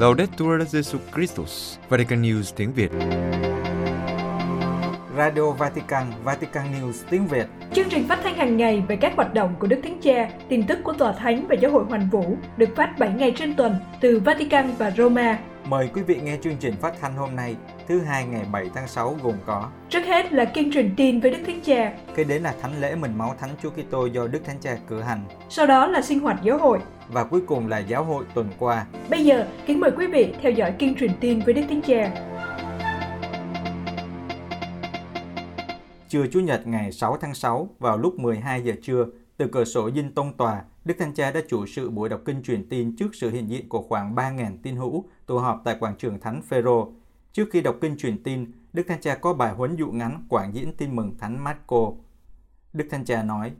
Laudetur Jesu Christus, Vatican News tiếng Việt. Radio Vatican, Vatican News tiếng Việt. Chương trình phát thanh hàng ngày về các hoạt động của Đức Thánh Cha, tin tức của Tòa Thánh và Giáo hội Hoàn Vũ được phát 7 ngày trên tuần từ Vatican và Roma. Mời quý vị nghe chương trình phát thanh hôm nay, thứ hai ngày 7 tháng 6 gồm có Trước hết là kiên truyền tin với Đức Thánh Cha, Kế đến là thánh lễ mình máu Thánh Chúa Kitô do Đức Thánh Cha cử hành sau đó là sinh hoạt giáo hội. Và cuối cùng là giáo hội tuần qua. Bây giờ, kính mời quý vị theo dõi kiên truyền tin với Đức Thánh Cha. Trưa Chủ nhật ngày 6 tháng 6 vào lúc 12 giờ trưa, từ cửa sổ dinh tông tòa, Đức Thánh Cha đã chủ sự buổi đọc kinh truyền tin trước sự hiện diện của khoảng 3.000 tín hữu tụ họp tại quảng trường Thánh Phêrô. Trước khi đọc kinh truyền tin, Đức Thánh Cha có bài huấn dụ ngắn quảng diễn tin mừng Thánh Marco. Đức Thánh Cha nói,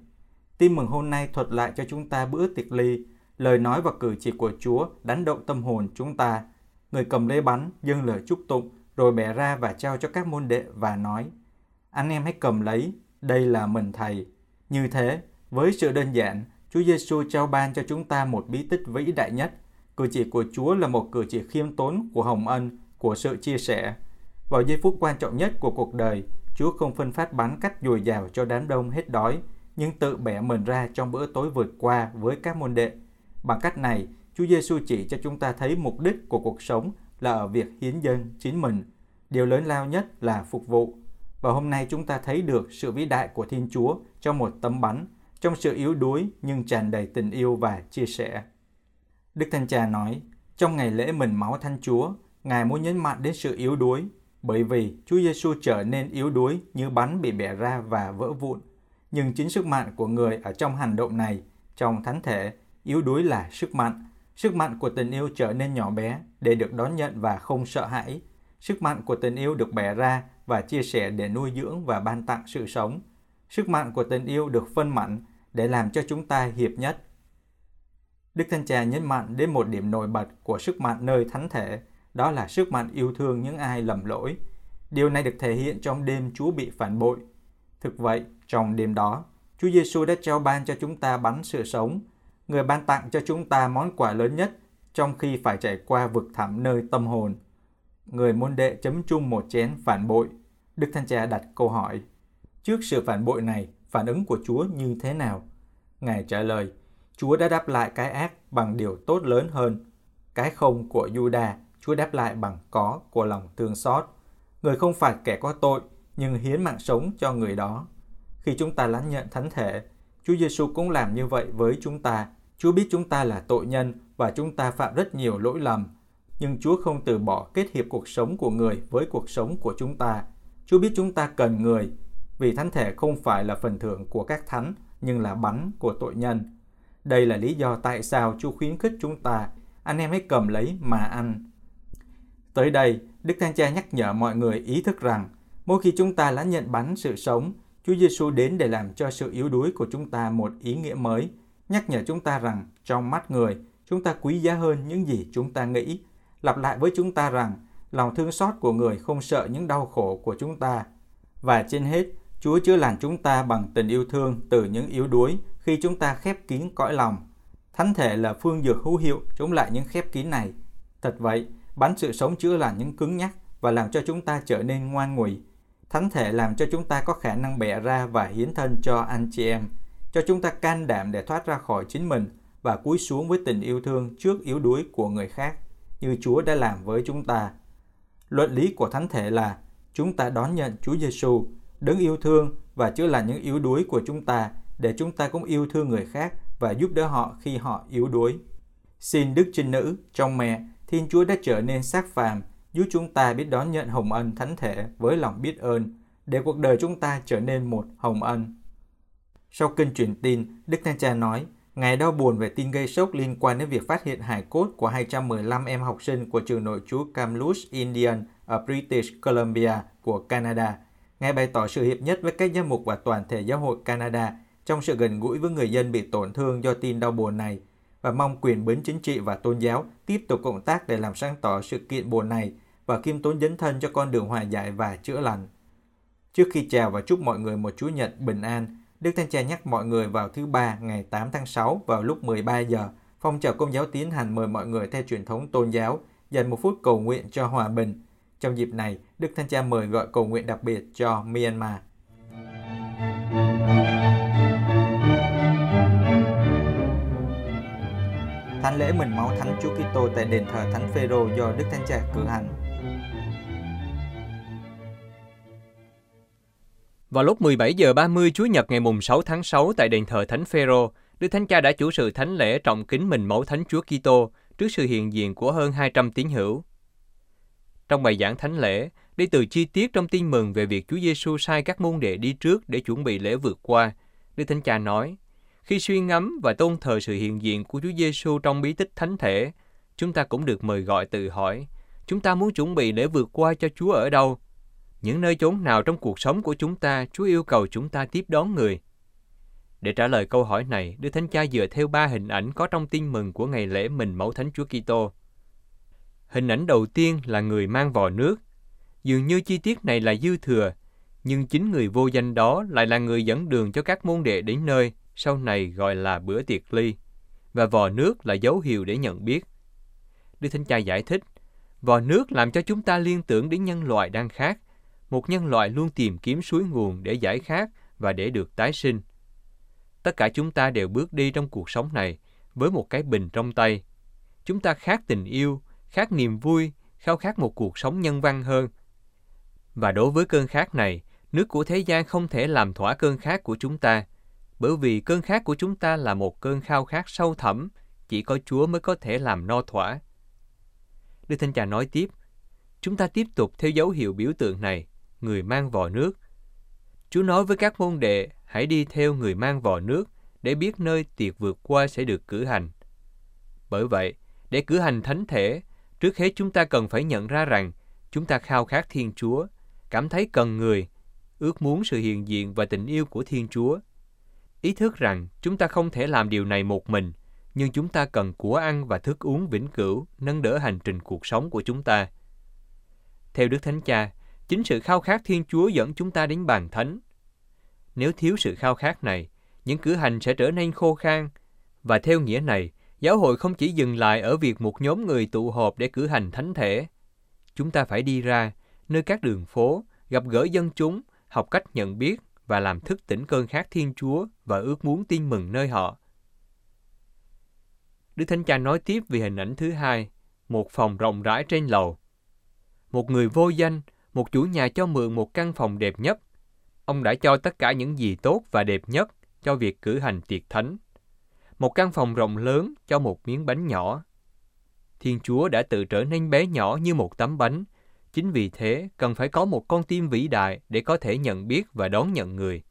Tin mừng hôm nay thuật lại cho chúng ta bữa tiệc ly, lời nói và cử chỉ của Chúa đánh động tâm hồn chúng ta. Người cầm lấy bánh, dâng lời chúc tụng, rồi bẻ ra và trao cho các môn đệ và nói, anh em hãy cầm lấy, đây là mình thầy. Như thế, với sự đơn giản, Chúa Giêsu trao ban cho chúng ta một bí tích vĩ đại nhất. Cử chỉ của Chúa là một cử chỉ khiêm tốn của hồng ân, của sự chia sẻ. Vào giây phút quan trọng nhất của cuộc đời, Chúa không phân phát bánh cách dồi dào cho đám đông hết đói, nhưng tự bẻ mình ra trong bữa tối vượt qua với các môn đệ. Bằng cách này, Chúa Giêsu chỉ cho chúng ta thấy mục đích của cuộc sống là ở việc hiến dâng chính mình. Điều lớn lao nhất là phục vụ. Và hôm nay chúng ta thấy được sự vĩ đại của Thiên Chúa trong một tấm bánh, trong sự yếu đuối nhưng tràn đầy tình yêu và chia sẻ. Đức Thánh Cha nói, trong ngày lễ mình máu Thánh Chúa, Ngài muốn nhấn mạnh đến sự yếu đuối, bởi vì Chúa Giêsu trở nên yếu đuối như bánh bị bẻ ra và vỡ vụn. Nhưng chính sức mạnh của người ở trong hành động này, trong thánh thể, yếu đuối là sức mạnh. Sức mạnh của tình yêu trở nên nhỏ bé để được đón nhận và không sợ hãi. Sức mạnh của tình yêu được bẻ ra và chia sẻ để nuôi dưỡng và ban tặng sự sống. Sức mạnh của tình yêu được phân mạnh để làm cho chúng ta hiệp nhất. Đức Thánh Cha nhấn mạnh đến một điểm nổi bật của sức mạnh nơi thánh thể, đó là sức mạnh yêu thương những ai lầm lỗi. Điều này được thể hiện trong đêm Chúa bị phản bội. Thực vậy, trong đêm đó, Chúa Giêsu đã trao ban cho chúng ta bánh sự sống. Người ban tặng cho chúng ta món quà lớn nhất trong khi phải trải qua vực thẳm nơi tâm hồn. Người môn đệ chấm chung một chén phản bội. Đức Thánh Cha đặt câu hỏi. Trước sự phản bội này, phản ứng của Chúa như thế nào? Ngài trả lời, Chúa đã đáp lại cái ác bằng điều tốt lớn hơn. Cái không của Juda, Chúa đáp lại bằng có của lòng thương xót. Người không phải kẻ có tội, nhưng hiến mạng sống cho người đó. Khi chúng ta lãnh nhận thánh thể, Chúa Giêsu cũng làm như vậy với chúng ta. Chúa biết chúng ta là tội nhân và chúng ta phạm rất nhiều lỗi lầm. Nhưng Chúa không từ bỏ kết hiệp cuộc sống của người với cuộc sống của chúng ta. Chúa biết chúng ta cần người, vì thánh thể không phải là phần thưởng của các thánh, nhưng là bánh của tội nhân. Đây là lý do tại sao Chúa khuyến khích chúng ta, anh em hãy cầm lấy mà ăn. Tới đây, Đức Thánh Cha nhắc nhở mọi người ý thức rằng, mỗi khi chúng ta lãnh nhận bánh sự sống, Chúa Giêsu đến để làm cho sự yếu đuối của chúng ta một ý nghĩa mới, nhắc nhở chúng ta rằng trong mắt người, chúng ta quý giá hơn những gì chúng ta nghĩ, lặp lại với chúng ta rằng lòng thương xót của người không sợ những đau khổ của chúng ta. Và trên hết, Chúa chữa lành chúng ta bằng tình yêu thương từ những yếu đuối khi chúng ta khép kín cõi lòng. Thánh thể là phương dược hữu hiệu chống lại những khép kín này. Thật vậy, bánh sự sống chữa lành những cứng nhắc và làm cho chúng ta trở nên ngoan ngụy. Thánh thể làm cho chúng ta có khả năng bẻ ra và hiến thân cho anh chị em, cho chúng ta can đảm để thoát ra khỏi chính mình và cúi xuống với tình yêu thương trước yếu đuối của người khác, như Chúa đã làm với chúng ta. Luận lý của thánh thể là chúng ta đón nhận Chúa Giêsu, đấng yêu thương và chữa lành những yếu đuối của chúng ta để chúng ta cũng yêu thương người khác và giúp đỡ họ khi họ yếu đuối. Xin Đức Trinh Nữ, trong mẹ, Thiên Chúa đã trở nên xác phàm, giúp chúng ta biết đón nhận hồng ân thánh thể với lòng biết ơn, để cuộc đời chúng ta trở nên một hồng ân. Sau kênh truyền tin, Đức Thánh Cha nói, Ngài đau buồn về tin gây sốc liên quan đến việc phát hiện hài cốt của 215 em học sinh của trường nội trú Kamloops Indian ở British Columbia của Canada. Ngài bày tỏ sự hiệp nhất với các giám mục và toàn thể giáo hội Canada trong sự gần gũi với người dân bị tổn thương do tin đau buồn này và mong quyền bính chính trị và tôn giáo tiếp tục cộng tác để làm sáng tỏ sự kiện buồn này và kiêm tốn dấn thân cho con đường hòa giải và chữa lành. Trước khi chào và chúc mọi người một Chúa Nhật bình an, Đức Thánh Cha nhắc mọi người vào thứ ba ngày 8 tháng 6 vào lúc 13 giờ, phong trào công giáo tiến hành mời mọi người theo truyền thống tôn giáo dành một phút cầu nguyện cho hòa bình. Trong dịp này, Đức Thánh Cha mời gọi cầu nguyện đặc biệt cho Myanmar. Thánh lễ mình máu Thánh Chúa Kitô tại đền thờ Thánh Phêrô do Đức Thánh Cha cử hành. Vào lúc 17 giờ 30 Chúa Nhật ngày mùng 6 tháng 6 tại đền thờ Thánh Phêrô, Đức Thánh Cha đã chủ sự thánh lễ trọng kính mình mẫu Thánh Chúa Kitô trước sự hiện diện của hơn 200 tín hữu. Trong bài giảng thánh lễ, đi từ chi tiết trong tin mừng về việc Chúa Giêsu sai các môn đệ đi trước để chuẩn bị lễ vượt qua, Đức Thánh Cha nói: Khi suy ngẫm và tôn thờ sự hiện diện của Chúa Giêsu trong bí tích thánh thể, chúng ta cũng được mời gọi tự hỏi, chúng ta muốn chuẩn bị lễ vượt qua cho Chúa ở đâu? Những nơi chốn nào trong cuộc sống của chúng ta Chúa yêu cầu chúng ta tiếp đón người? Để trả lời câu hỏi này, Đức Thánh Cha dựa theo ba hình ảnh có trong tin mừng của ngày lễ mình mẫu Thánh Chúa Kitô. Hình ảnh đầu tiên là người mang vò nước. Dường như chi tiết này là dư thừa, nhưng chính người vô danh đó lại là người dẫn đường cho các môn đệ đến nơi, sau này gọi là bữa tiệc ly, và vò nước là dấu hiệu để nhận biết. Đức Thánh Cha giải thích, vò nước làm cho chúng ta liên tưởng đến nhân loại đang khác một nhân loại luôn tìm kiếm suối nguồn để giải khát và để được tái sinh. Tất cả chúng ta đều bước đi trong cuộc sống này với một cái bình trong tay. Chúng ta khát tình yêu, khát niềm vui, khao khát một cuộc sống nhân văn hơn. Và đối với cơn khát này, nước của thế gian không thể làm thỏa cơn khát của chúng ta, bởi vì cơn khát của chúng ta là một cơn khao khát sâu thẳm, chỉ có Chúa mới có thể làm no thỏa. Đức Thánh Cha nói tiếp, chúng ta tiếp tục theo dấu hiệu biểu tượng này, người mang vò nước. Chúa nói với các môn đệ, hãy đi theo người mang vò nước để biết nơi tiệc vượt qua sẽ được cử hành. Bởi vậy, để cử hành thánh thể, trước hết chúng ta cần phải nhận ra rằng chúng ta khao khát Thiên Chúa, cảm thấy cần người, ước muốn sự hiện diện và tình yêu của Thiên Chúa. Ý thức rằng chúng ta không thể làm điều này một mình, nhưng chúng ta cần của ăn và thức uống vĩnh cửu nâng đỡ hành trình cuộc sống của chúng ta. Theo Đức Thánh Cha, chính sự khao khát Thiên Chúa dẫn chúng ta đến bàn thánh. Nếu thiếu sự khao khát này, những cử hành sẽ trở nên khô khan, và theo nghĩa này, giáo hội không chỉ dừng lại ở việc một nhóm người tụ họp để cử hành thánh thể. Chúng ta phải đi ra, nơi các đường phố, gặp gỡ dân chúng, học cách nhận biết và làm thức tỉnh cơn khát Thiên Chúa và ước muốn tin mừng nơi họ. Đức Thánh Cha nói tiếp về hình ảnh thứ hai, một phòng rộng rãi trên lầu. Một người vô danh, một chủ nhà cho mượn một căn phòng đẹp nhất. Ông đã cho tất cả những gì tốt và đẹp nhất cho việc cử hành tiệc thánh. Một căn phòng rộng lớn cho một miếng bánh nhỏ. Thiên Chúa đã tự trở nên bé nhỏ như một tấm bánh. Chính vì thế, cần phải có một con tim vĩ đại để có thể nhận biết và đón nhận người.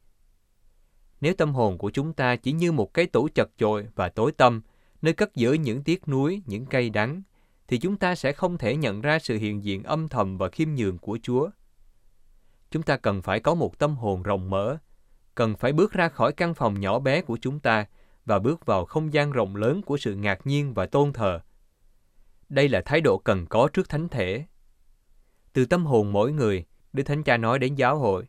Nếu tâm hồn của chúng ta chỉ như một cái tủ chật chội và tối tăm, nơi cất giữ những tiếc nuối, những cây đắng, thì chúng ta sẽ không thể nhận ra sự hiện diện âm thầm và khiêm nhường của Chúa. Chúng ta cần phải có một tâm hồn rộng mở, cần phải bước ra khỏi căn phòng nhỏ bé của chúng ta và bước vào không gian rộng lớn của sự ngạc nhiên và tôn thờ. Đây là thái độ cần có trước thánh thể. Từ tâm hồn mỗi người, Đức Thánh Cha nói đến giáo hội.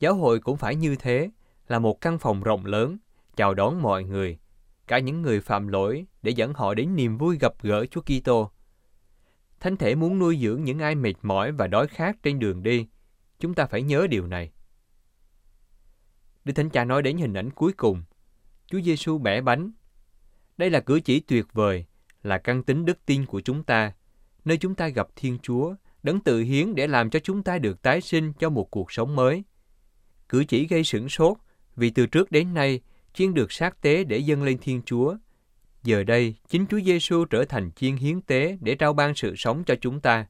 Giáo hội cũng phải như thế, là một căn phòng rộng lớn, chào đón mọi người, cả những người phạm lỗi để dẫn họ đến niềm vui gặp gỡ Chúa Kitô. Thánh thể muốn nuôi dưỡng những ai mệt mỏi và đói khát trên đường đi. Chúng ta phải nhớ điều này. Đức Thánh Cha nói đến hình ảnh cuối cùng. Chúa Giêsu bẻ bánh. Đây là cử chỉ tuyệt vời, là căn tính đức tin của chúng ta, nơi chúng ta gặp Thiên Chúa, đấng tự hiến để làm cho chúng ta được tái sinh cho một cuộc sống mới. Cử chỉ gây sửng sốt, vì từ trước đến nay, chiên được sát tế để dâng lên Thiên Chúa, Giờ đây, chính Chúa Giêsu trở thành chiên hiến tế để trao ban sự sống cho chúng ta.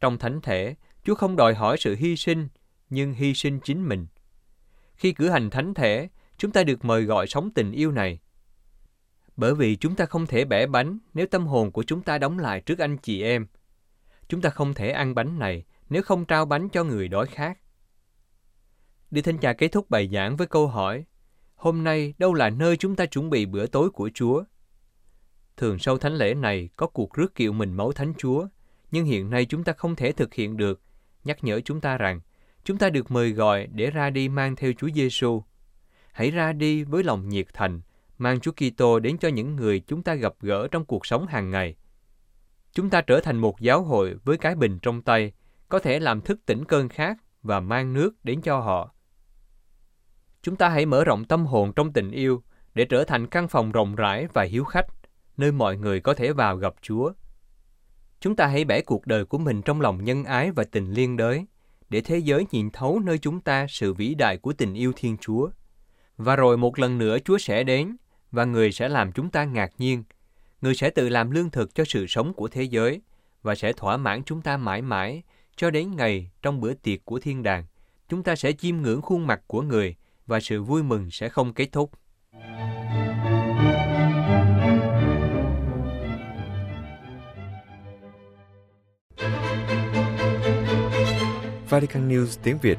Trong thánh thể, Chúa không đòi hỏi sự hy sinh, nhưng hy sinh chính mình. Khi cử hành thánh thể, chúng ta được mời gọi sống tình yêu này. Bởi vì chúng ta không thể bẻ bánh nếu tâm hồn của chúng ta đóng lại trước anh chị em. Chúng ta không thể ăn bánh này nếu không trao bánh cho người đói khác Đi Thánh Cha kết thúc bài giảng với câu hỏi hôm nay đâu là nơi chúng ta chuẩn bị bữa tối của Chúa. Thường sau thánh lễ này có cuộc rước kiệu mình máu thánh Chúa, nhưng hiện nay chúng ta không thể thực hiện được, nhắc nhở chúng ta rằng chúng ta được mời gọi để ra đi mang theo Chúa Giêsu. Hãy ra đi với lòng nhiệt thành, mang Chúa Kitô đến cho những người chúng ta gặp gỡ trong cuộc sống hàng ngày. Chúng ta trở thành một giáo hội với cái bình trong tay, có thể làm thức tỉnh cơn khát và mang nước đến cho họ. Chúng ta hãy mở rộng tâm hồn trong tình yêu để trở thành căn phòng rộng rãi và hiếu khách, nơi mọi người có thể vào gặp Chúa. Chúng ta hãy bẻ cuộc đời của mình trong lòng nhân ái và tình liên đới, để thế giới nhìn thấu nơi chúng ta sự vĩ đại của tình yêu Thiên Chúa. Và rồi một lần nữa Chúa sẽ đến, và người sẽ làm chúng ta ngạc nhiên. Người sẽ tự làm lương thực cho sự sống của thế giới, và sẽ thỏa mãn chúng ta mãi mãi, cho đến ngày trong bữa tiệc của thiên đàng. Chúng ta sẽ chiêm ngưỡng khuôn mặt của người, và sự vui mừng sẽ không kết thúc. Vatican News tiếng Việt.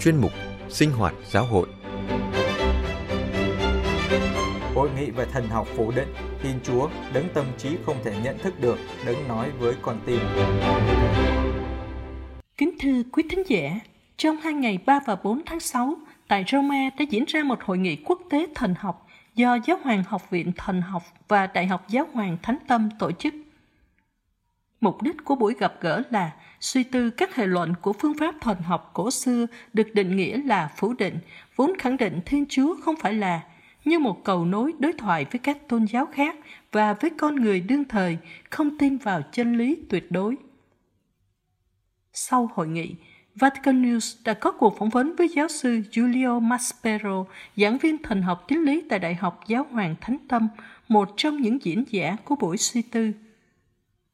Chuyên mục Sinh hoạt giáo hội. Hội nghị về thần học phủ định Thiên Chúa đấng tâm trí không thể nhận thức được đấng nói với con tim. Kính thưa quý thính giả, trong hai ngày 3 và 4 tháng 6, tại Rome đã diễn ra một hội nghị quốc tế thần học do Giáo hoàng Học viện Thần học và Đại học Giáo hoàng Thánh Tâm tổ chức. Mục đích của buổi gặp gỡ là suy tư các hệ luận của phương pháp thần học cổ xưa được định nghĩa là phủ định, vốn khẳng định Thiên Chúa không phải là như một cầu nối đối thoại với các tôn giáo khác và với con người đương thời không tin vào chân lý tuyệt đối. Sau hội nghị, Vatican News đã có cuộc phỏng vấn với giáo sư Giulio Maspero, giảng viên thần học tín lý tại Đại học Giáo hoàng Thánh Tâm, một trong những diễn giả của buổi suy tư.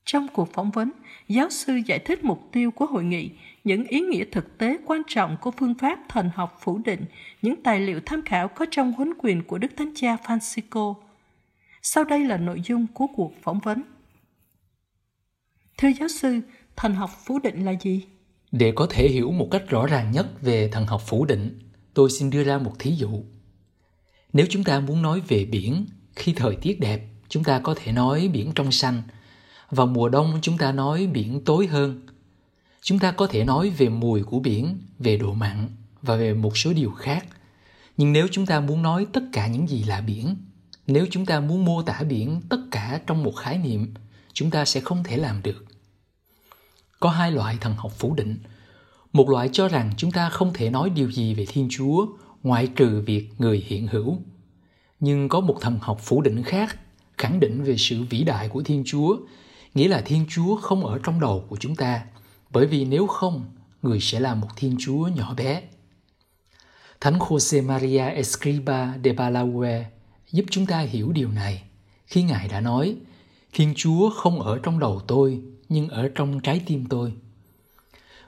Trong cuộc phỏng vấn, giáo sư giải thích mục tiêu của hội nghị, những ý nghĩa thực tế quan trọng của phương pháp thần học phủ định, những tài liệu tham khảo có trong huấn quyền của Đức Thánh Cha Francisco. Sau đây là nội dung của cuộc phỏng vấn. Thưa giáo sư, thần học phủ định là gì? Để có thể hiểu một cách rõ ràng nhất về thần học phủ định, tôi xin đưa ra một thí dụ. Nếu chúng ta muốn nói về biển, khi thời tiết đẹp, chúng ta có thể nói biển trong xanh. Vào mùa đông chúng ta nói biển tối hơn. Chúng ta có thể nói về mùi của biển, về độ mặn và về một số điều khác. Nhưng nếu chúng ta muốn nói tất cả những gì là biển, nếu chúng ta muốn mô tả biển tất cả trong một khái niệm, chúng ta sẽ không thể làm được có hai loại thần học phủ định. Một loại cho rằng chúng ta không thể nói điều gì về Thiên Chúa ngoại trừ việc người hiện hữu. Nhưng có một thần học phủ định khác, khẳng định về sự vĩ đại của Thiên Chúa, nghĩa là Thiên Chúa không ở trong đầu của chúng ta, bởi vì nếu không, người sẽ là một Thiên Chúa nhỏ bé. Thánh Jose Maria Escriba de Balague giúp chúng ta hiểu điều này khi Ngài đã nói Thiên Chúa không ở trong đầu tôi nhưng ở trong trái tim tôi.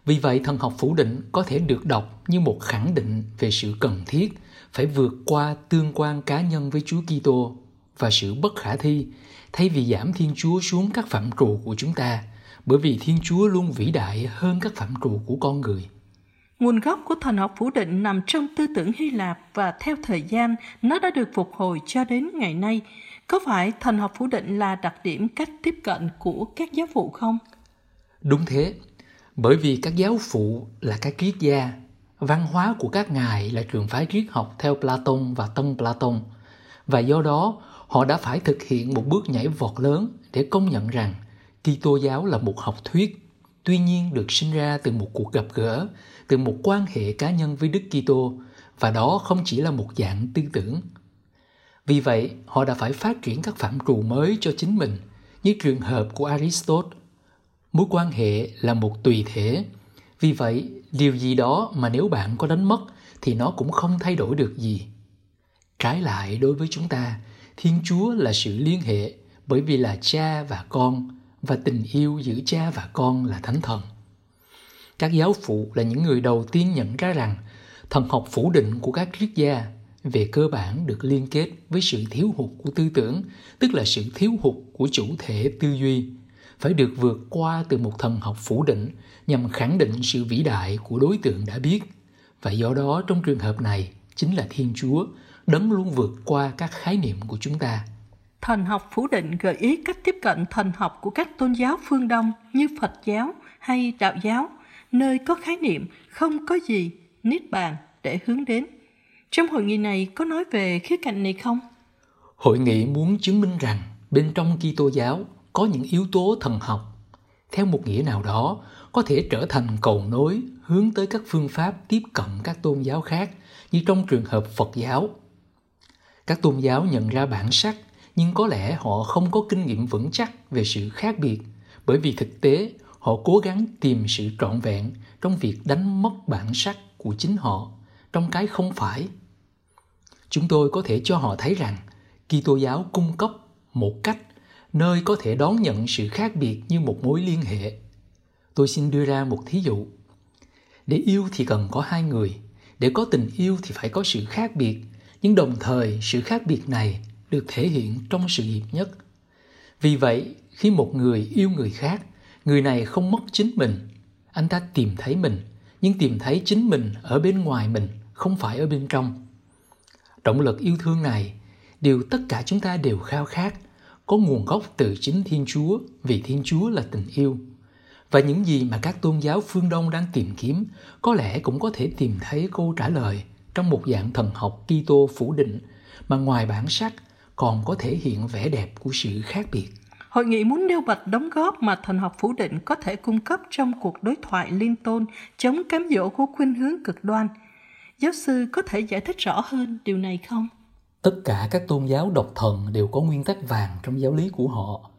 Vì vậy thần học phủ định có thể được đọc như một khẳng định về sự cần thiết phải vượt qua tương quan cá nhân với Chúa Kitô và sự bất khả thi thay vì giảm Thiên Chúa xuống các phạm trù của chúng ta, bởi vì Thiên Chúa luôn vĩ đại hơn các phạm trù của con người. Nguồn gốc của thần học phủ định nằm trong tư tưởng Hy Lạp và theo thời gian nó đã được phục hồi cho đến ngày nay. Có phải thần học phủ định là đặc điểm cách tiếp cận của các giáo phụ không? Đúng thế, bởi vì các giáo phụ là các triết gia, văn hóa của các ngài là trường phái triết học theo Platon và tân Platon, và do đó họ đã phải thực hiện một bước nhảy vọt lớn để công nhận rằng Kitô giáo là một học thuyết, tuy nhiên được sinh ra từ một cuộc gặp gỡ, từ một quan hệ cá nhân với Đức Kitô, và đó không chỉ là một dạng tư tưởng vì vậy, họ đã phải phát triển các phạm trù mới cho chính mình, như trường hợp của Aristotle. Mối quan hệ là một tùy thể. Vì vậy, điều gì đó mà nếu bạn có đánh mất thì nó cũng không thay đổi được gì. Trái lại đối với chúng ta, Thiên Chúa là sự liên hệ bởi vì là cha và con và tình yêu giữa cha và con là thánh thần. Các giáo phụ là những người đầu tiên nhận ra rằng thần học phủ định của các triết gia về cơ bản được liên kết với sự thiếu hụt của tư tưởng, tức là sự thiếu hụt của chủ thể tư duy, phải được vượt qua từ một thần học phủ định nhằm khẳng định sự vĩ đại của đối tượng đã biết. Và do đó trong trường hợp này chính là Thiên Chúa, đấng luôn vượt qua các khái niệm của chúng ta. Thần học phủ định gợi ý cách tiếp cận thần học của các tôn giáo phương Đông như Phật giáo hay Đạo giáo, nơi có khái niệm không có gì, niết bàn để hướng đến. Trong hội nghị này có nói về khía cạnh này không? Hội nghị muốn chứng minh rằng bên trong Kitô giáo có những yếu tố thần học theo một nghĩa nào đó, có thể trở thành cầu nối hướng tới các phương pháp tiếp cận các tôn giáo khác như trong trường hợp Phật giáo. Các tôn giáo nhận ra bản sắc, nhưng có lẽ họ không có kinh nghiệm vững chắc về sự khác biệt, bởi vì thực tế, họ cố gắng tìm sự trọn vẹn trong việc đánh mất bản sắc của chính họ, trong cái không phải. Chúng tôi có thể cho họ thấy rằng Kitô giáo cung cấp một cách nơi có thể đón nhận sự khác biệt như một mối liên hệ. Tôi xin đưa ra một thí dụ. Để yêu thì cần có hai người, để có tình yêu thì phải có sự khác biệt, nhưng đồng thời sự khác biệt này được thể hiện trong sự hiệp nhất. Vì vậy, khi một người yêu người khác, người này không mất chính mình, anh ta tìm thấy mình, nhưng tìm thấy chính mình ở bên ngoài mình, không phải ở bên trong. Động lực yêu thương này, điều tất cả chúng ta đều khao khát, có nguồn gốc từ chính Thiên Chúa, vì Thiên Chúa là tình yêu. Và những gì mà các tôn giáo phương Đông đang tìm kiếm có lẽ cũng có thể tìm thấy câu trả lời trong một dạng thần học Kitô phủ định mà ngoài bản sắc còn có thể hiện vẻ đẹp của sự khác biệt. Hội nghị muốn nêu bật đóng góp mà thần học phủ định có thể cung cấp trong cuộc đối thoại liên tôn chống cám dỗ của khuynh hướng cực đoan. Giáo sư có thể giải thích rõ hơn điều này không? Tất cả các tôn giáo độc thần đều có nguyên tắc vàng trong giáo lý của họ.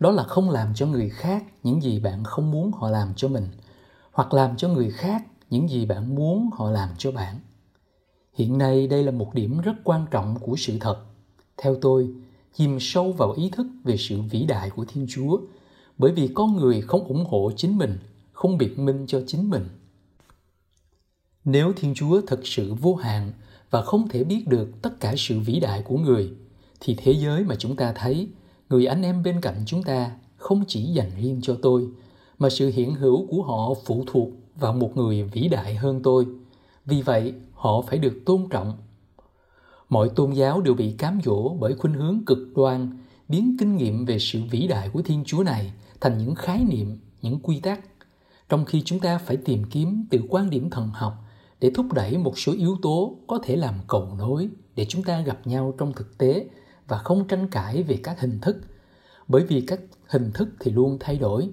Đó là không làm cho người khác những gì bạn không muốn họ làm cho mình, hoặc làm cho người khác những gì bạn muốn họ làm cho bạn. Hiện nay đây là một điểm rất quan trọng của sự thật theo tôi, chìm sâu vào ý thức về sự vĩ đại của Thiên Chúa, bởi vì con người không ủng hộ chính mình, không biện minh cho chính mình. Nếu Thiên Chúa thật sự vô hạn và không thể biết được tất cả sự vĩ đại của người, thì thế giới mà chúng ta thấy, người anh em bên cạnh chúng ta không chỉ dành riêng cho tôi, mà sự hiện hữu của họ phụ thuộc vào một người vĩ đại hơn tôi. Vì vậy, họ phải được tôn trọng mọi tôn giáo đều bị cám dỗ bởi khuynh hướng cực đoan biến kinh nghiệm về sự vĩ đại của thiên chúa này thành những khái niệm những quy tắc trong khi chúng ta phải tìm kiếm từ quan điểm thần học để thúc đẩy một số yếu tố có thể làm cầu nối để chúng ta gặp nhau trong thực tế và không tranh cãi về các hình thức. Bởi vì các hình thức thì luôn thay đổi.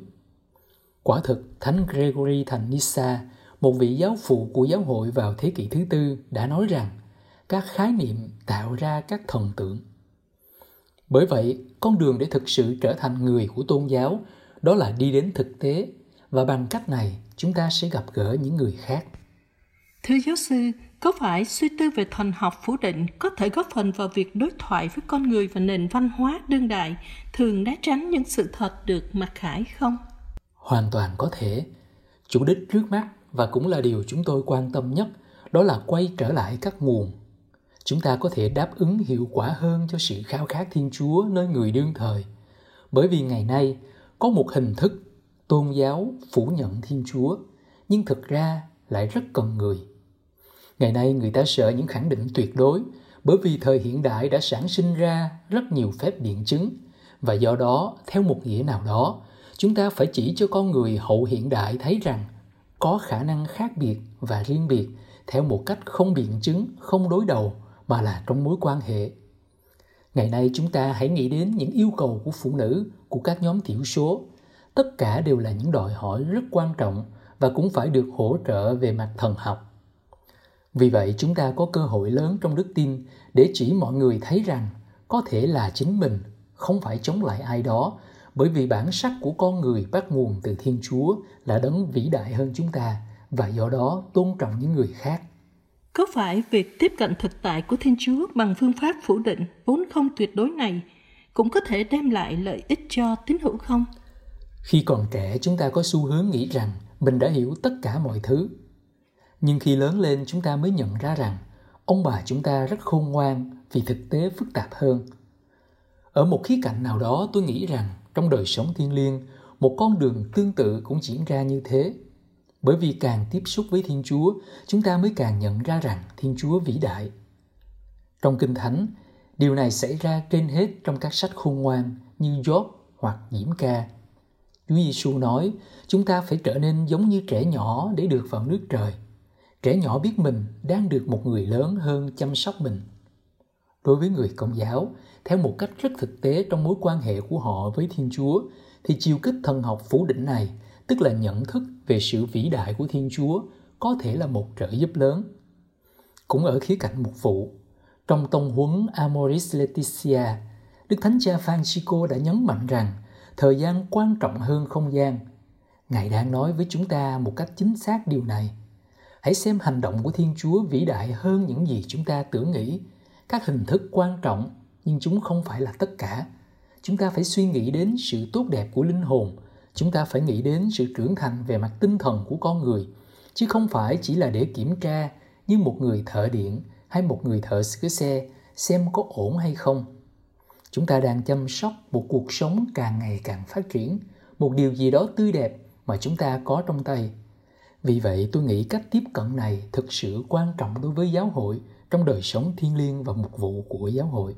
Quả thực, thánh gregory thành nissa một vị giáo phụ của giáo hội vào thế kỷ thứ tư, đã nói rằng các khái niệm tạo ra các thần tượng. Bởi vậy, con đường để thực sự trở thành người của tôn giáo, đó là đi đến thực tế. Và bằng cách này, chúng ta sẽ gặp gỡ những người khác thưa giáo sư có phải suy tư về thần học phủ định có thể góp phần vào việc đối thoại với con người và nền văn hóa đương đại thường né tránh những sự thật được mặc khải không? Hoàn toàn có thể. Chủ đích trước mắt và cũng là điều chúng tôi quan tâm nhất đó là quay trở lại các nguồn. Chúng ta có thể đáp ứng hiệu quả hơn cho sự khao khát Thiên Chúa nơi người đương thời. Bởi vì ngày nay có một hình thức tôn giáo phủ nhận Thiên Chúa, nhưng thực ra lại rất cần người. Ngày nay người ta sợ những khẳng định tuyệt đối, bởi vì thời hiện đại đã sản sinh ra rất nhiều phép biện chứng. Và do đó, theo một nghĩa nào đó, chúng ta phải chỉ cho con người hậu hiện đại thấy rằng có khả năng khác biệt và riêng biệt theo một cách không biện chứng, không đối đầu mà là trong mối quan hệ. Ngày nay chúng ta hãy nghĩ đến những yêu cầu của phụ nữ, của các nhóm thiểu số. Tất cả đều là những đòi hỏi rất quan trọng và cũng phải được hỗ trợ về mặt thần học vì vậy chúng ta có cơ hội lớn trong đức tin để chỉ mọi người thấy rằng có thể là chính mình không phải chống lại ai đó bởi vì bản sắc của con người bắt nguồn từ thiên chúa là đấng vĩ đại hơn chúng ta và do đó tôn trọng những người khác có phải việc tiếp cận thực tại của Thiên Chúa bằng phương pháp phủ định vốn không tuyệt đối này cũng có thể đem lại lợi ích cho tín hữu không? Khi còn trẻ chúng ta có xu hướng nghĩ rằng mình đã hiểu tất cả mọi thứ. Nhưng khi lớn lên chúng ta mới nhận ra rằng ông bà chúng ta rất khôn ngoan vì thực tế phức tạp hơn. Ở một khía cạnh nào đó tôi nghĩ rằng trong đời sống thiên liêng, một con đường tương tự cũng diễn ra như thế bởi vì càng tiếp xúc với Thiên Chúa, chúng ta mới càng nhận ra rằng Thiên Chúa vĩ đại. Trong Kinh Thánh, điều này xảy ra trên hết trong các sách khôn ngoan như Job hoặc Diễm Ca. Chúa Giêsu nói, chúng ta phải trở nên giống như trẻ nhỏ để được vào nước trời. Trẻ nhỏ biết mình đang được một người lớn hơn chăm sóc mình. Đối với người công giáo, theo một cách rất thực tế trong mối quan hệ của họ với Thiên Chúa, thì chiều kích thần học phủ định này, tức là nhận thức về sự vĩ đại của Thiên Chúa, có thể là một trợ giúp lớn. Cũng ở khía cạnh mục vụ, trong tông huấn Amoris Laetitia, Đức Thánh Cha Francisco đã nhấn mạnh rằng thời gian quan trọng hơn không gian. Ngài đang nói với chúng ta một cách chính xác điều này. Hãy xem hành động của Thiên Chúa vĩ đại hơn những gì chúng ta tưởng nghĩ. Các hình thức quan trọng, nhưng chúng không phải là tất cả. Chúng ta phải suy nghĩ đến sự tốt đẹp của linh hồn. Chúng ta phải nghĩ đến sự trưởng thành về mặt tinh thần của con người, chứ không phải chỉ là để kiểm tra như một người thợ điện hay một người thợ sửa xe xem có ổn hay không chúng ta đang chăm sóc một cuộc sống càng ngày càng phát triển một điều gì đó tươi đẹp mà chúng ta có trong tay. Vì vậy tôi nghĩ cách tiếp cận này thực sự quan trọng đối với giáo hội trong đời sống thiêng liêng và mục vụ của giáo hội.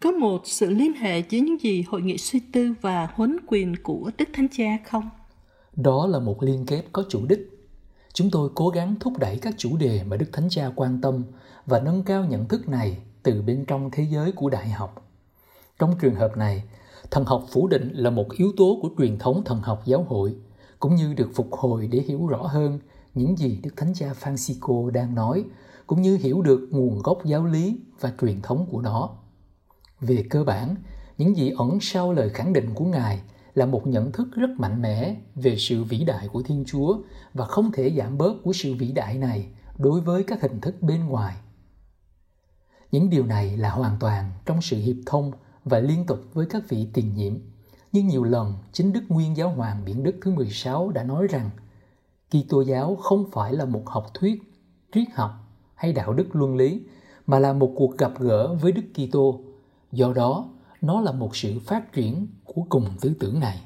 Có một sự liên hệ giữa những gì hội nghị suy tư và huấn quyền của đức thánh cha không? Đó là một liên kết có chủ đích. Chúng tôi cố gắng thúc đẩy các chủ đề mà đức thánh cha quan tâm và nâng cao nhận thức này từ bên trong thế giới của đại học trong trường hợp này, thần học phủ định là một yếu tố của truyền thống thần học giáo hội, cũng như được phục hồi để hiểu rõ hơn những gì Đức Thánh Cha Francisco đang nói, cũng như hiểu được nguồn gốc giáo lý và truyền thống của nó. Về cơ bản, những gì ẩn sau lời khẳng định của Ngài là một nhận thức rất mạnh mẽ về sự vĩ đại của Thiên Chúa và không thể giảm bớt của sự vĩ đại này đối với các hình thức bên ngoài. Những điều này là hoàn toàn trong sự hiệp thông và liên tục với các vị tiền nhiệm. Nhưng nhiều lần, chính Đức Nguyên Giáo Hoàng Biển Đức thứ 16 đã nói rằng Kitô giáo không phải là một học thuyết, triết học hay đạo đức luân lý, mà là một cuộc gặp gỡ với Đức Kitô. Do đó, nó là một sự phát triển của cùng tư tưởng này.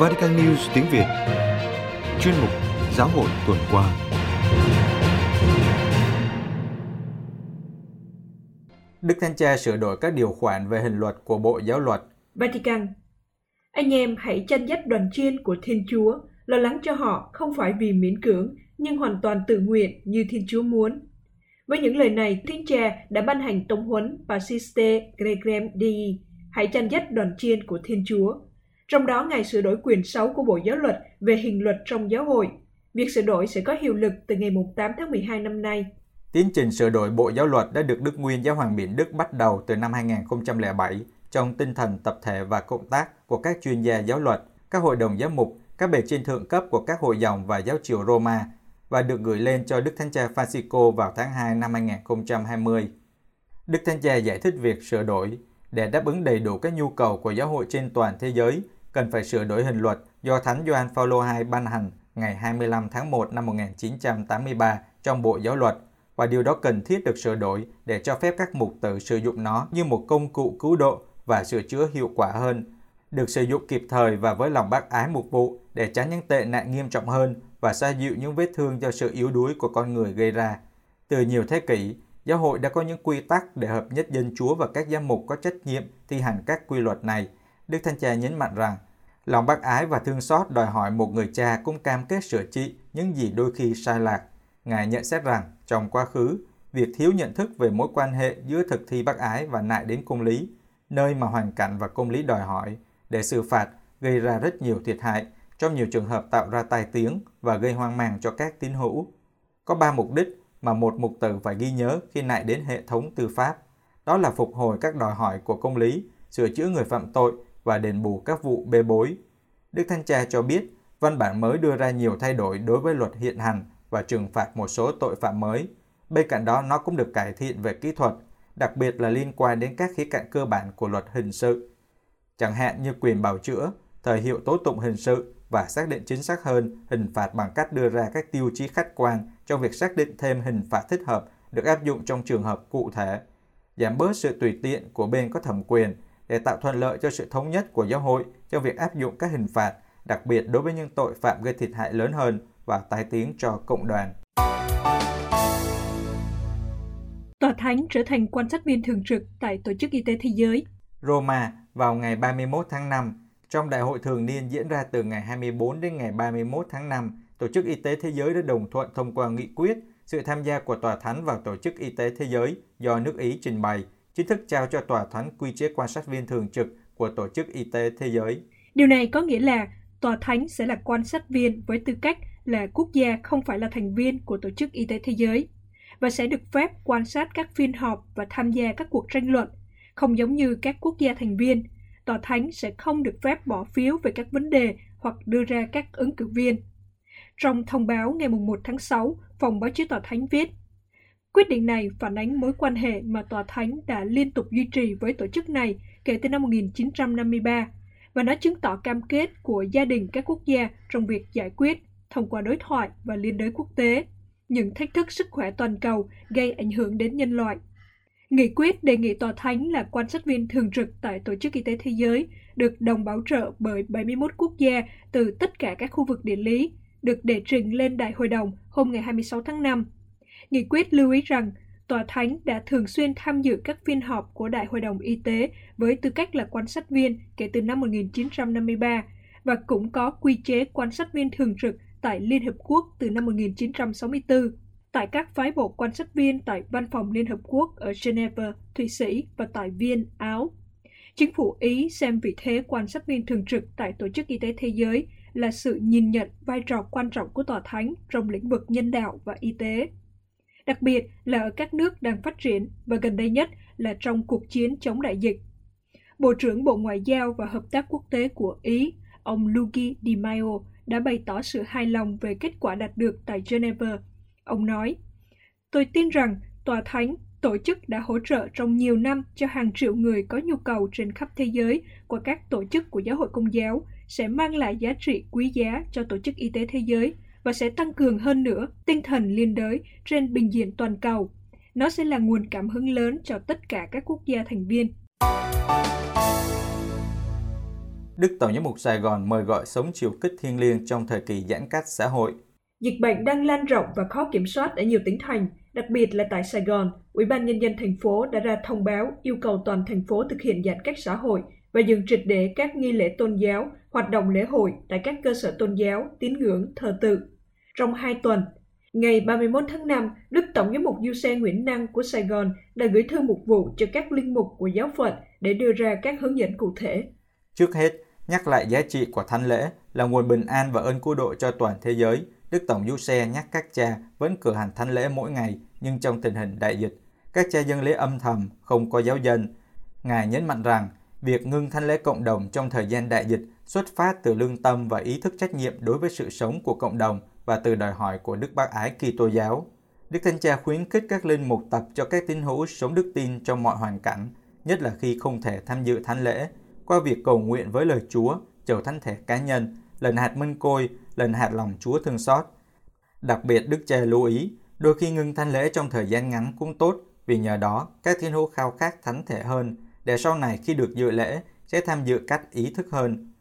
Vatican News tiếng Việt Chuyên mục Giáo hội tuần qua Đức Thánh Cha sửa đổi các điều khoản về hình luật của Bộ Giáo luật. Vatican Anh em hãy chăn dắt đoàn chiên của Thiên Chúa, lo lắng cho họ không phải vì miễn cưỡng, nhưng hoàn toàn tự nguyện như Thiên Chúa muốn. Với những lời này, Thánh Cha đã ban hành tống huấn Pasiste Gregem Dei, hãy chăn dắt đoàn chiên của Thiên Chúa, trong đó ngày sửa đổi quyền 6 của Bộ Giáo luật về hình luật trong giáo hội. Việc sửa đổi sẽ có hiệu lực từ ngày 8 tháng 12 năm nay. Tiến trình sửa đổi Bộ Giáo luật đã được Đức Nguyên Giáo hoàng Biển Đức bắt đầu từ năm 2007 trong tinh thần tập thể và cộng tác của các chuyên gia giáo luật, các hội đồng giám mục, các bề trên thượng cấp của các hội dòng và giáo triều Roma và được gửi lên cho Đức Thánh Cha Francisco vào tháng 2 năm 2020. Đức Thánh Cha giải thích việc sửa đổi để đáp ứng đầy đủ các nhu cầu của giáo hội trên toàn thế giới cần phải sửa đổi hình luật do Thánh Gioan Phaolô II ban hành ngày 25 tháng 1 năm 1983 trong Bộ Giáo luật và điều đó cần thiết được sửa đổi để cho phép các mục tử sử dụng nó như một công cụ cứu độ và sửa chữa hiệu quả hơn, được sử dụng kịp thời và với lòng bác ái mục vụ để tránh những tệ nạn nghiêm trọng hơn và xoa dịu những vết thương do sự yếu đuối của con người gây ra. Từ nhiều thế kỷ, giáo hội đã có những quy tắc để hợp nhất dân chúa và các giám mục có trách nhiệm thi hành các quy luật này. Đức Thanh Cha nhấn mạnh rằng Lòng bác ái và thương xót đòi hỏi một người cha cũng cam kết sửa trị những gì đôi khi sai lạc. Ngài nhận xét rằng, trong quá khứ, việc thiếu nhận thức về mối quan hệ giữa thực thi bác ái và nại đến công lý, nơi mà hoàn cảnh và công lý đòi hỏi, để xử phạt gây ra rất nhiều thiệt hại, trong nhiều trường hợp tạo ra tai tiếng và gây hoang mang cho các tín hữu. Có ba mục đích mà một mục tử phải ghi nhớ khi nại đến hệ thống tư pháp. Đó là phục hồi các đòi hỏi của công lý, sửa chữa người phạm tội và đền bù các vụ bê bối. Đức Thanh Tra cho biết, văn bản mới đưa ra nhiều thay đổi đối với luật hiện hành và trừng phạt một số tội phạm mới. Bên cạnh đó, nó cũng được cải thiện về kỹ thuật, đặc biệt là liên quan đến các khía cạnh cơ bản của luật hình sự. Chẳng hạn như quyền bào chữa, thời hiệu tố tụng hình sự và xác định chính xác hơn hình phạt bằng cách đưa ra các tiêu chí khách quan trong việc xác định thêm hình phạt thích hợp được áp dụng trong trường hợp cụ thể, giảm bớt sự tùy tiện của bên có thẩm quyền để tạo thuận lợi cho sự thống nhất của giáo hội trong việc áp dụng các hình phạt, đặc biệt đối với những tội phạm gây thiệt hại lớn hơn và tai tiếng cho cộng đoàn. Tòa Thánh trở thành quan sát viên thường trực tại Tổ chức Y tế Thế giới. Roma vào ngày 31 tháng 5, Trong đại hội thường niên diễn ra từ ngày 24 đến ngày 31 tháng 5, Tổ chức Y tế Thế giới đã đồng thuận thông qua nghị quyết sự tham gia của Tòa Thánh vào Tổ chức Y tế Thế giới do nước Ý trình bày, chính thức trao cho Tòa Thánh quy chế quan sát viên thường trực của Tổ chức Y tế Thế giới. Điều này có nghĩa là Tòa Thánh sẽ là quan sát viên với tư cách là quốc gia không phải là thành viên của Tổ chức Y tế Thế giới và sẽ được phép quan sát các phiên họp và tham gia các cuộc tranh luận. Không giống như các quốc gia thành viên, Tòa Thánh sẽ không được phép bỏ phiếu về các vấn đề hoặc đưa ra các ứng cử viên. Trong thông báo ngày 1 tháng 6, Phòng Báo chí Tòa Thánh viết, Quyết định này phản ánh mối quan hệ mà Tòa Thánh đã liên tục duy trì với tổ chức này kể từ năm 1953 và nó chứng tỏ cam kết của gia đình các quốc gia trong việc giải quyết thông qua đối thoại và liên đới quốc tế những thách thức sức khỏe toàn cầu gây ảnh hưởng đến nhân loại. Nghị quyết đề nghị Tòa Thánh là quan sát viên thường trực tại Tổ chức Y tế Thế giới, được đồng bảo trợ bởi 71 quốc gia từ tất cả các khu vực địa lý, được đệ trình lên Đại hội đồng hôm ngày 26 tháng 5. Nghị quyết lưu ý rằng Tòa Thánh đã thường xuyên tham dự các phiên họp của Đại hội đồng Y tế với tư cách là quan sát viên kể từ năm 1953 và cũng có quy chế quan sát viên thường trực tại Liên Hợp Quốc từ năm 1964, tại các phái bộ quan sát viên tại Văn phòng Liên Hợp Quốc ở Geneva, Thụy Sĩ và tại Viên, Áo. Chính phủ Ý xem vị thế quan sát viên thường trực tại Tổ chức Y tế Thế giới là sự nhìn nhận vai trò quan trọng của Tòa Thánh trong lĩnh vực nhân đạo và y tế. Đặc biệt là ở các nước đang phát triển và gần đây nhất là trong cuộc chiến chống đại dịch. Bộ trưởng Bộ Ngoại giao và Hợp tác Quốc tế của Ý, ông Luigi Di Maio, đã bày tỏ sự hài lòng về kết quả đạt được tại Geneva. Ông nói, Tôi tin rằng Tòa Thánh, tổ chức đã hỗ trợ trong nhiều năm cho hàng triệu người có nhu cầu trên khắp thế giới qua các tổ chức của giáo hội công giáo sẽ mang lại giá trị quý giá cho tổ chức y tế thế giới và sẽ tăng cường hơn nữa tinh thần liên đới trên bình diện toàn cầu. Nó sẽ là nguồn cảm hứng lớn cho tất cả các quốc gia thành viên. Đức Tổng giám mục Sài Gòn mời gọi sống chiều kích thiêng liêng trong thời kỳ giãn cách xã hội. Dịch bệnh đang lan rộng và khó kiểm soát ở nhiều tỉnh thành, đặc biệt là tại Sài Gòn. Ủy ban nhân dân thành phố đã ra thông báo yêu cầu toàn thành phố thực hiện giãn cách xã hội và dừng triệt để các nghi lễ tôn giáo, hoạt động lễ hội tại các cơ sở tôn giáo, tín ngưỡng, thờ tự. Trong hai tuần, ngày 31 tháng 5, Đức Tổng giám mục Du Xe Nguyễn Năng của Sài Gòn đã gửi thư mục vụ cho các linh mục của giáo phận để đưa ra các hướng dẫn cụ thể. Trước hết, nhắc lại giá trị của thánh lễ là nguồn bình an và ơn cứu độ cho toàn thế giới. Đức Tổng Du Xe nhắc các cha vẫn cử hành thánh lễ mỗi ngày nhưng trong tình hình đại dịch. Các cha dân lễ âm thầm, không có giáo dân. Ngài nhấn mạnh rằng việc ngưng thánh lễ cộng đồng trong thời gian đại dịch xuất phát từ lương tâm và ý thức trách nhiệm đối với sự sống của cộng đồng và từ đòi hỏi của Đức Bác Ái Kitô giáo. Đức Thánh Cha khuyến khích các linh mục tập cho các tín hữu sống đức tin trong mọi hoàn cảnh, nhất là khi không thể tham dự thánh lễ, qua việc cầu nguyện với lời Chúa, chầu thánh thể cá nhân, lần hạt minh côi, lần hạt lòng Chúa thương xót. Đặc biệt Đức Cha lưu ý, đôi khi ngưng thánh lễ trong thời gian ngắn cũng tốt, vì nhờ đó các tín hữu khao khát thánh thể hơn, để sau này khi được dự lễ sẽ tham dự cách ý thức hơn.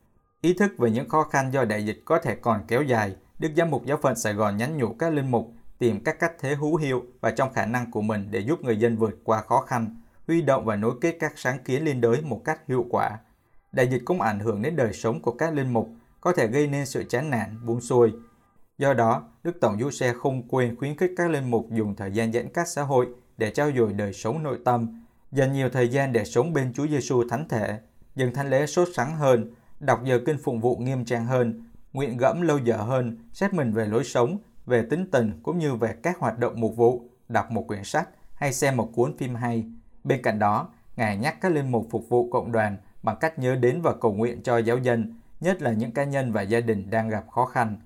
Ý thức về những khó khăn do đại dịch có thể còn kéo dài, Đức Giám mục Giáo phận Sài Gòn nhắn nhủ các linh mục tìm các cách thế hữu hiệu và trong khả năng của mình để giúp người dân vượt qua khó khăn, huy động và nối kết các sáng kiến liên đới một cách hiệu quả. Đại dịch cũng ảnh hưởng đến đời sống của các linh mục, có thể gây nên sự chán nản, buông xuôi. Do đó, Đức Tổng Du Xe không quên khuyến khích các linh mục dùng thời gian giãn cách xã hội để trao dồi đời sống nội tâm, dành nhiều thời gian để sống bên Chúa Giêsu thánh thể, dừng thánh lễ sốt sắng hơn, đọc giờ kinh phụng vụ nghiêm trang hơn, nguyện gẫm lâu giờ hơn, xét mình về lối sống, về tính tình cũng như về các hoạt động mục vụ, đọc một quyển sách hay xem một cuốn phim hay. Bên cạnh đó, Ngài nhắc các linh mục phục vụ cộng đoàn bằng cách nhớ đến và cầu nguyện cho giáo dân, nhất là những cá nhân và gia đình đang gặp khó khăn.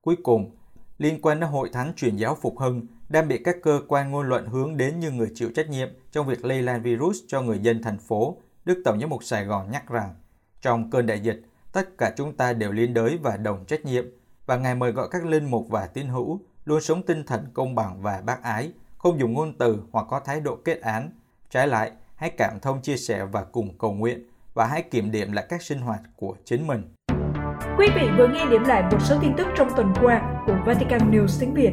Cuối cùng, liên quan đến Hội Thánh Truyền giáo Phục Hưng đang bị các cơ quan ngôn luận hướng đến như người chịu trách nhiệm trong việc lây lan virus cho người dân thành phố, Đức Tổng giám mục Sài Gòn nhắc rằng, trong cơn đại dịch, tất cả chúng ta đều liên đới và đồng trách nhiệm, và Ngài mời gọi các linh mục và tín hữu luôn sống tinh thần công bằng và bác ái, không dùng ngôn từ hoặc có thái độ kết án. Trái lại, hãy cảm thông chia sẻ và cùng cầu nguyện, và hãy kiểm điểm lại các sinh hoạt của chính mình. Quý vị vừa nghe điểm lại một số tin tức trong tuần qua của Vatican News tiếng Việt.